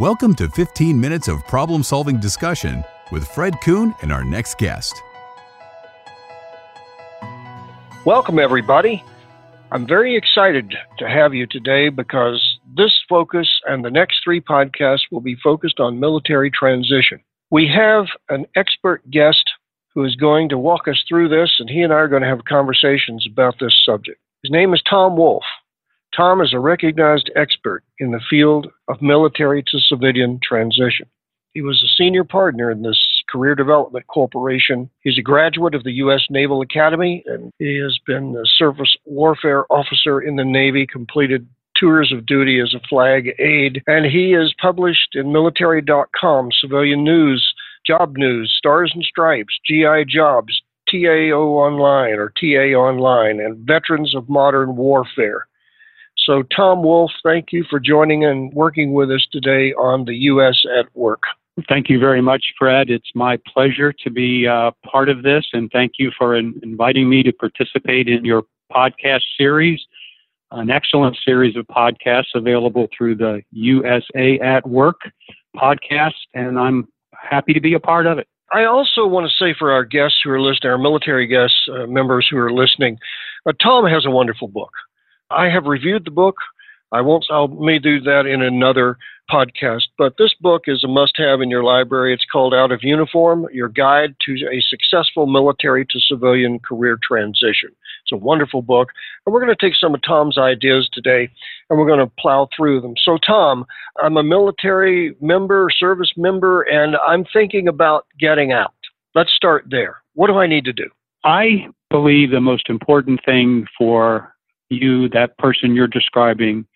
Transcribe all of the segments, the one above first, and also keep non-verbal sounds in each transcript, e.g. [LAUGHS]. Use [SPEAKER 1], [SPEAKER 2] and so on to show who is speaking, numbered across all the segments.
[SPEAKER 1] Welcome to 15 minutes of problem solving discussion with Fred Coon and our next guest.
[SPEAKER 2] Welcome, everybody. I'm very excited to have you today because this focus and the next three podcasts will be focused on military transition. We have an expert guest who is going to walk us through this, and he and I are going to have conversations about this subject. His name is Tom Wolfe. Tom is a recognized expert in the field of military to civilian transition. He was a senior partner in this career development corporation. He's a graduate of the U.S. Naval Academy, and he has been a surface warfare officer in the Navy, completed tours of duty as a flag aide, and he is published in military.com, civilian news, job news, stars and stripes, GI jobs, TAO online or TA online, and veterans of modern warfare. So, Tom Wolfe, thank you for joining and working with us today on the U.S. at Work.
[SPEAKER 3] Thank you very much, Fred. It's my pleasure to be uh, part of this, and thank you for in- inviting me to participate in your podcast series, an excellent series of podcasts available through the USA at Work podcast, and I'm happy to be a part of it.
[SPEAKER 2] I also want to say for our guests who are listening, our military guests, uh, members who are listening, uh, Tom has a wonderful book. I have reviewed the book. I won't. I may do that in another podcast. But this book is a must-have in your library. It's called "Out of Uniform: Your Guide to a Successful Military to Civilian Career Transition." It's a wonderful book, and we're going to take some of Tom's ideas today, and we're going to plow through them. So, Tom, I'm a military member, service member, and I'm thinking about getting out. Let's start there. What do I need to do?
[SPEAKER 3] I believe the most important thing for you, that person you're describing,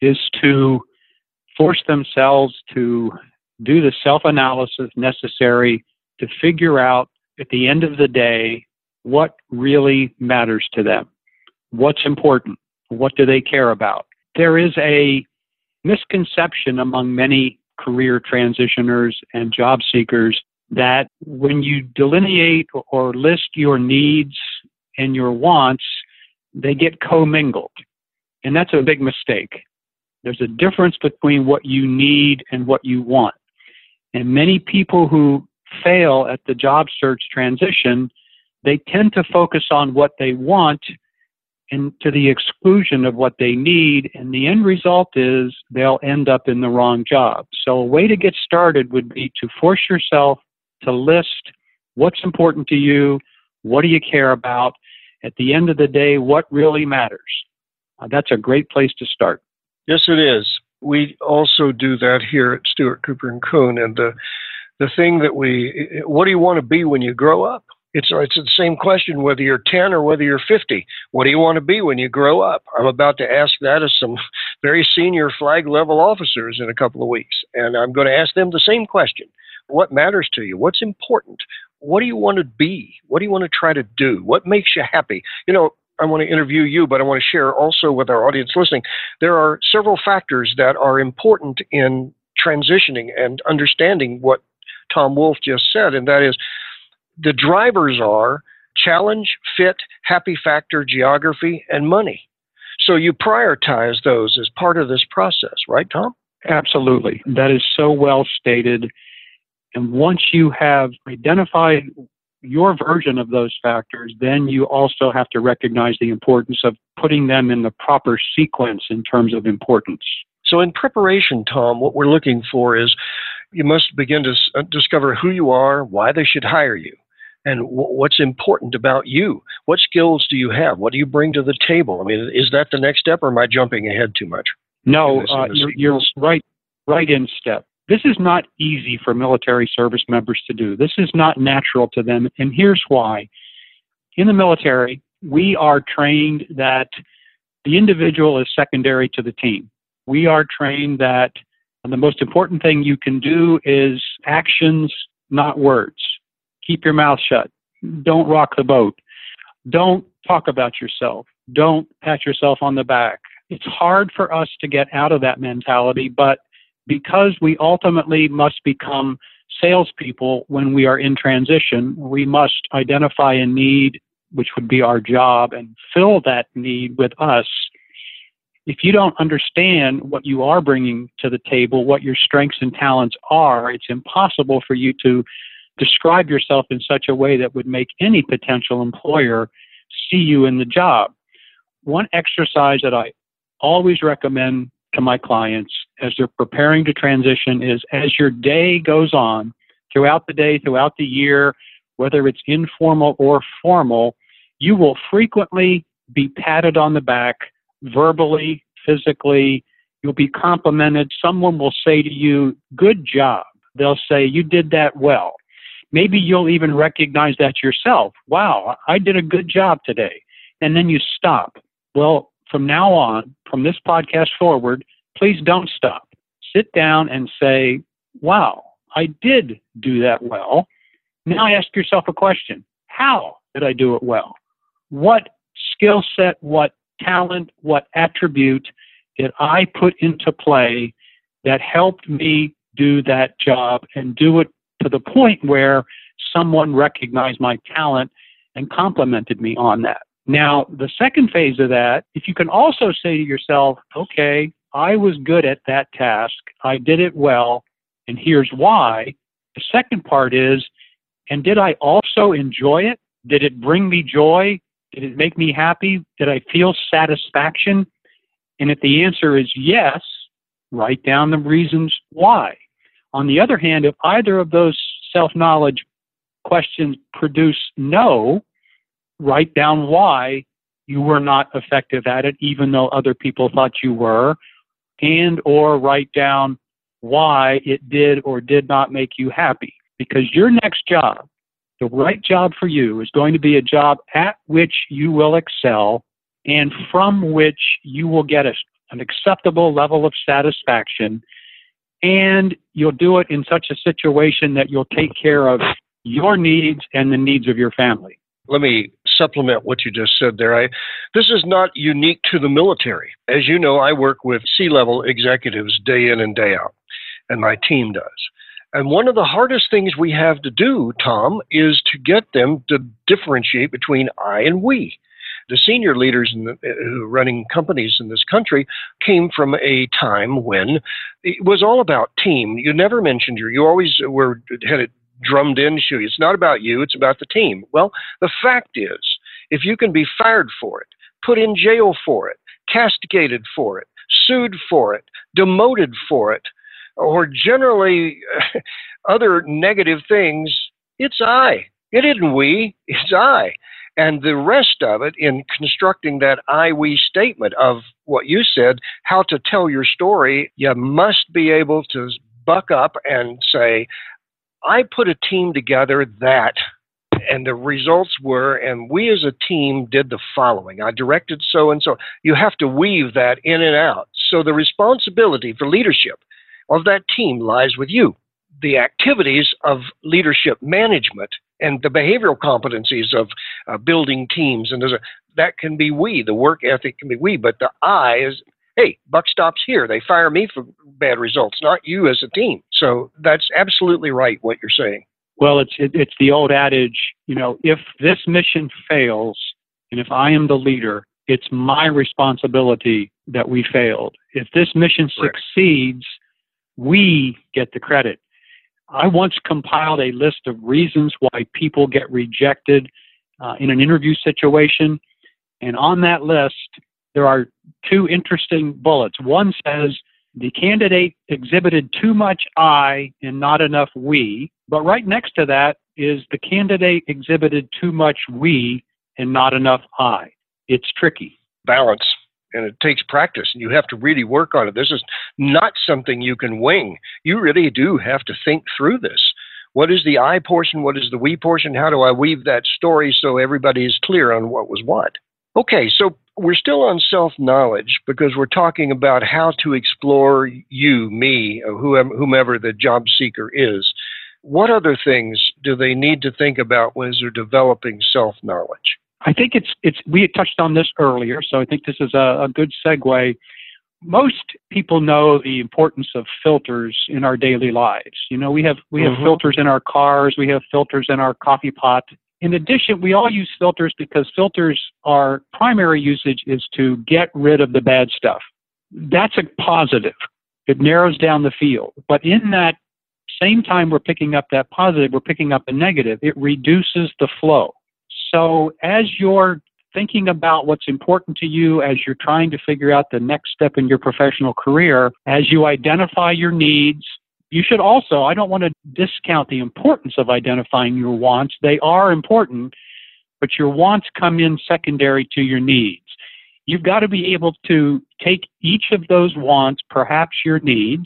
[SPEAKER 3] is to force themselves to do the self analysis necessary to figure out at the end of the day what really matters to them, what's important, what do they care about. There is a misconception among many career transitioners and job seekers that when you delineate or list your needs and your wants, they get commingled. And that's a big mistake. There's a difference between what you need and what you want. And many people who fail at the job search transition, they tend to focus on what they want and to the exclusion of what they need. And the end result is they'll end up in the wrong job. So a way to get started would be to force yourself to list what's important to you, what do you care about, at the end of the day, what really matters. Uh, that's a great place to start.
[SPEAKER 2] Yes, it is. We also do that here at Stewart Cooper and Coon, And the the thing that we, what do you want to be when you grow up? It's it's the same question whether you're 10 or whether you're 50. What do you want to be when you grow up? I'm about to ask that of some [LAUGHS] very senior flag level officers in a couple of weeks, and I'm going to ask them the same question. What matters to you? What's important? What do you want to be? What do you want to try to do? What makes you happy? You know, I want to interview you, but I want to share also with our audience listening. There are several factors that are important in transitioning and understanding what Tom Wolfe just said, and that is the drivers are challenge, fit, happy factor, geography, and money. So you prioritize those as part of this process, right, Tom?
[SPEAKER 3] Absolutely. That is so well stated. And once you have identified your version of those factors, then you also have to recognize the importance of putting them in the proper sequence in terms of importance.
[SPEAKER 2] So, in preparation, Tom, what we're looking for is you must begin to uh, discover who you are, why they should hire you, and w- what's important about you. What skills do you have? What do you bring to the table? I mean, is that the next step, or am I jumping ahead too much?
[SPEAKER 3] No, uh, you're, you're right, right in step. This is not easy for military service members to do. This is not natural to them. And here's why. In the military, we are trained that the individual is secondary to the team. We are trained that the most important thing you can do is actions, not words. Keep your mouth shut. Don't rock the boat. Don't talk about yourself. Don't pat yourself on the back. It's hard for us to get out of that mentality, but because we ultimately must become salespeople when we are in transition, we must identify a need, which would be our job, and fill that need with us. if you don't understand what you are bringing to the table, what your strengths and talents are, it's impossible for you to describe yourself in such a way that would make any potential employer see you in the job. One exercise that I always recommend to my clients as they're preparing to transition is as your day goes on, throughout the day, throughout the year, whether it's informal or formal, you will frequently be patted on the back verbally, physically. You'll be complimented. Someone will say to you, Good job. They'll say, You did that well. Maybe you'll even recognize that yourself. Wow, I did a good job today. And then you stop. Well, from now on, from this podcast forward, please don't stop. Sit down and say, Wow, I did do that well. Now ask yourself a question How did I do it well? What skill set, what talent, what attribute did I put into play that helped me do that job and do it to the point where someone recognized my talent and complimented me on that. Now, the second phase of that, if you can also say to yourself, okay, I was good at that task, I did it well, and here's why. The second part is, and did I also enjoy it? Did it bring me joy? Did it make me happy? Did I feel satisfaction? And if the answer is yes, write down the reasons why. On the other hand, if either of those self knowledge questions produce no, write down why you were not effective at it, even though other people thought you were, and or write down why it did or did not make you happy. Because your next job, the right job for you, is going to be a job at which you will excel and from which you will get a, an acceptable level of satisfaction. And you'll do it in such a situation that you'll take care of your needs and the needs of your family.
[SPEAKER 2] Let me supplement what you just said there. I, this is not unique to the military. As you know, I work with C level executives day in and day out, and my team does. And one of the hardest things we have to do, Tom, is to get them to differentiate between I and we. The senior leaders in the, uh, running companies in this country came from a time when it was all about team. You never mentioned your, you always were had it drummed into you. It's not about you, it's about the team. Well, the fact is, if you can be fired for it, put in jail for it, castigated for it, sued for it, demoted for it, or generally [LAUGHS] other negative things, it's I. It isn't we, it's I. And the rest of it in constructing that I we statement of what you said, how to tell your story, you must be able to buck up and say, I put a team together that, [LAUGHS] and the results were, and we as a team did the following. I directed so and so. You have to weave that in and out. So the responsibility for leadership of that team lies with you. The activities of leadership management and the behavioral competencies of uh, building teams and a, that can be we. The work ethic can be we, but the I is hey, buck stops here. They fire me for bad results, not you as a team. So that's absolutely right what you're saying.
[SPEAKER 3] Well, it's it, it's the old adage, you know, if this mission fails, and if I am the leader, it's my responsibility that we failed. If this mission succeeds, we get the credit. I once compiled a list of reasons why people get rejected uh, in an interview situation. And on that list, there are two interesting bullets. One says the candidate exhibited too much I and not enough we. But right next to that is the candidate exhibited too much we and not enough I. It's tricky.
[SPEAKER 2] Balance and it takes practice and you have to really work on it. This is not something you can wing. You really do have to think through this. What is the I portion? What is the we portion? How do I weave that story so everybody is clear on what was what? Okay, so we're still on self knowledge because we're talking about how to explore you, me, whoever, whomever the job seeker is. What other things do they need to think about when they're developing self knowledge?
[SPEAKER 3] I think it's it's we touched on this earlier, so I think this is a, a good segue. Most people know the importance of filters in our daily lives. You know, we have we have mm-hmm. filters in our cars, we have filters in our coffee pot. In addition, we all use filters because filters our primary usage is to get rid of the bad stuff. that's a positive. It narrows down the field. But in that same time we're picking up that positive, we're picking up the negative. It reduces the flow. So as you're thinking about what's important to you, as you're trying to figure out the next step in your professional career, as you identify your needs, you should also, I don't want to discount the importance of identifying your wants. They are important, but your wants come in secondary to your needs. You've got to be able to take each of those wants, perhaps your needs,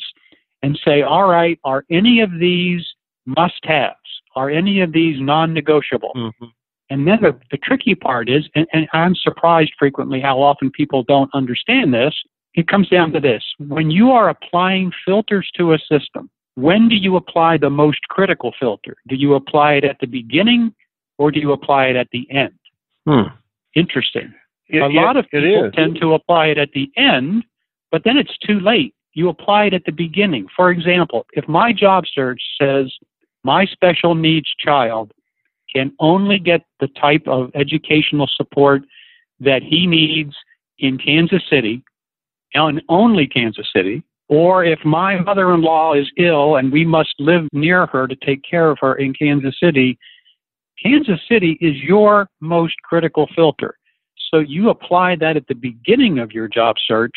[SPEAKER 3] and say, all right, are any of these must haves? Are any of these non negotiable? Mm-hmm. And then the, the tricky part is, and, and I'm surprised frequently how often people don't understand this, it comes down to this. When you are applying filters to a system, when do you apply the most critical filter? Do you apply it at the beginning or do you apply it at the end?
[SPEAKER 2] Hmm.
[SPEAKER 3] Interesting. It, a lot of people tend to apply it at the end, but then it's too late. You apply it at the beginning. For example, if my job search says my special needs child can only get the type of educational support that he needs in Kansas City, and only Kansas City, or if my mother in law is ill and we must live near her to take care of her in Kansas City, Kansas City is your most critical filter. So you apply that at the beginning of your job search,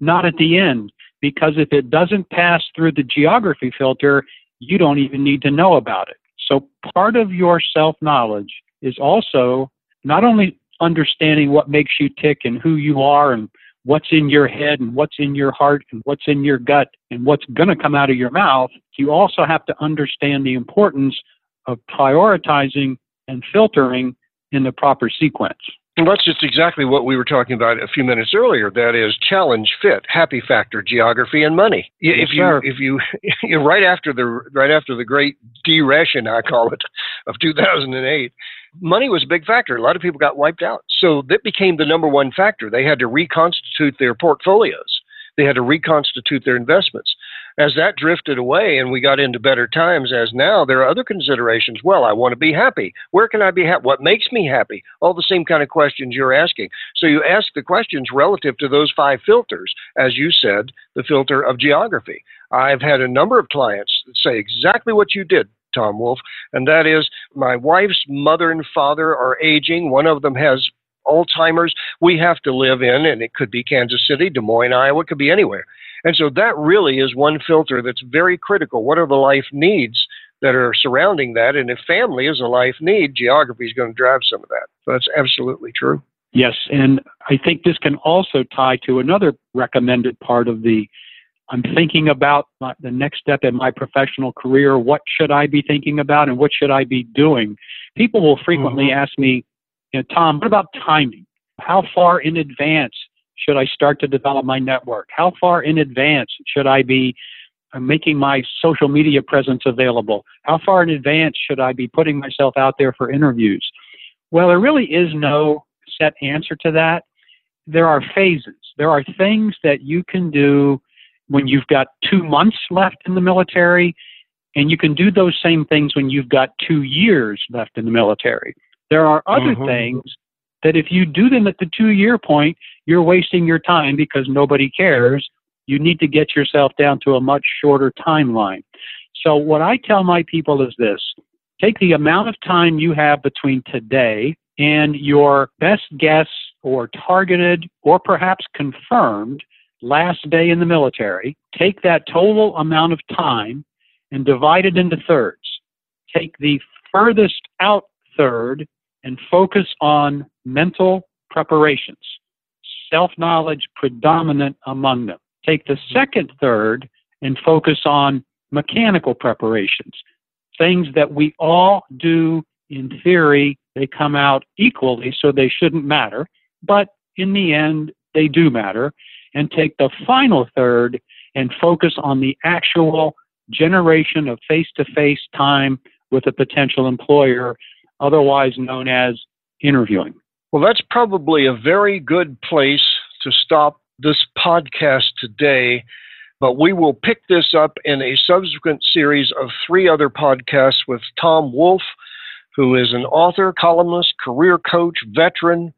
[SPEAKER 3] not at the end, because if it doesn't pass through the geography filter, you don't even need to know about it. So part of your self knowledge is also not only understanding what makes you tick and who you are and what's in your head and what's in your heart and what's in your gut and what's going to come out of your mouth, you also have to understand the importance of prioritizing and filtering in the proper sequence.
[SPEAKER 2] And that's just exactly what we were talking about a few minutes earlier. That is challenge, fit, happy factor, geography, and money.
[SPEAKER 3] Yes,
[SPEAKER 2] if you
[SPEAKER 3] sir.
[SPEAKER 2] if you, [LAUGHS] you know, right after the right after the great deration, I call it, of 2008, money was a big factor. A lot of people got wiped out, so that became the number one factor. They had to reconstitute their portfolios. They had to reconstitute their investments as that drifted away and we got into better times as now there are other considerations well i want to be happy where can i be happy what makes me happy all the same kind of questions you're asking so you ask the questions relative to those five filters as you said the filter of geography i've had a number of clients say exactly what you did Tom Wolfe, and that is my wife's mother and father are aging. One of them has Alzheimer's. We have to live in, and it could be Kansas City, Des Moines, Iowa, it could be anywhere. And so that really is one filter that's very critical. What are the life needs that are surrounding that? And if family is a life need, geography is going to drive some of that. So that's absolutely true.
[SPEAKER 3] Yes, and I think this can also tie to another recommended part of the I'm thinking about my, the next step in my professional career. What should I be thinking about and what should I be doing? People will frequently mm-hmm. ask me, Tom, what about timing? How far in advance should I start to develop my network? How far in advance should I be uh, making my social media presence available? How far in advance should I be putting myself out there for interviews? Well, there really is no set answer to that. There are phases. There are things that you can do when you've got two months left in the military, and you can do those same things when you've got two years left in the military. There are other mm-hmm. things that if you do them at the two year point, you're wasting your time because nobody cares. You need to get yourself down to a much shorter timeline. So, what I tell my people is this take the amount of time you have between today and your best guess or targeted or perhaps confirmed last day in the military, take that total amount of time and divide it into thirds. Take the furthest out third and focus on mental preparations, self knowledge predominant among them. Take the second third and focus on mechanical preparations, things that we all do in theory. They come out equally, so they shouldn't matter, but in the end, they do matter. And take the final third and focus on the actual generation of face to face time with a potential employer otherwise known as interviewing.
[SPEAKER 2] Well, that's probably a very good place to stop this podcast today. But we will pick this up in a subsequent series of three other podcasts with Tom Wolfe, who is an author, columnist, career coach, veteran,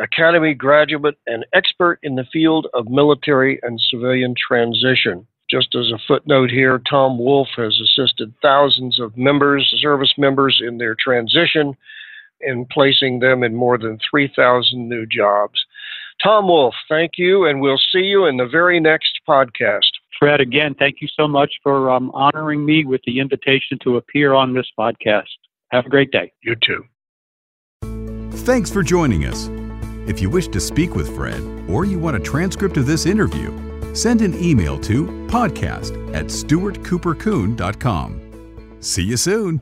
[SPEAKER 2] Academy graduate and expert in the field of military and civilian transition. Just as a footnote here, Tom Wolfe has assisted thousands of members, service members, in their transition and placing them in more than 3,000 new jobs. Tom Wolfe, thank you, and we'll see you in the very next podcast.
[SPEAKER 3] Fred, again, thank you so much for um, honoring me with the invitation to appear on this podcast. Have a great day.
[SPEAKER 2] You too.
[SPEAKER 1] Thanks for joining us. If you wish to speak with Fred or you want a transcript of this interview, send an email to podcast at stewartcoopercoon.com. See you soon.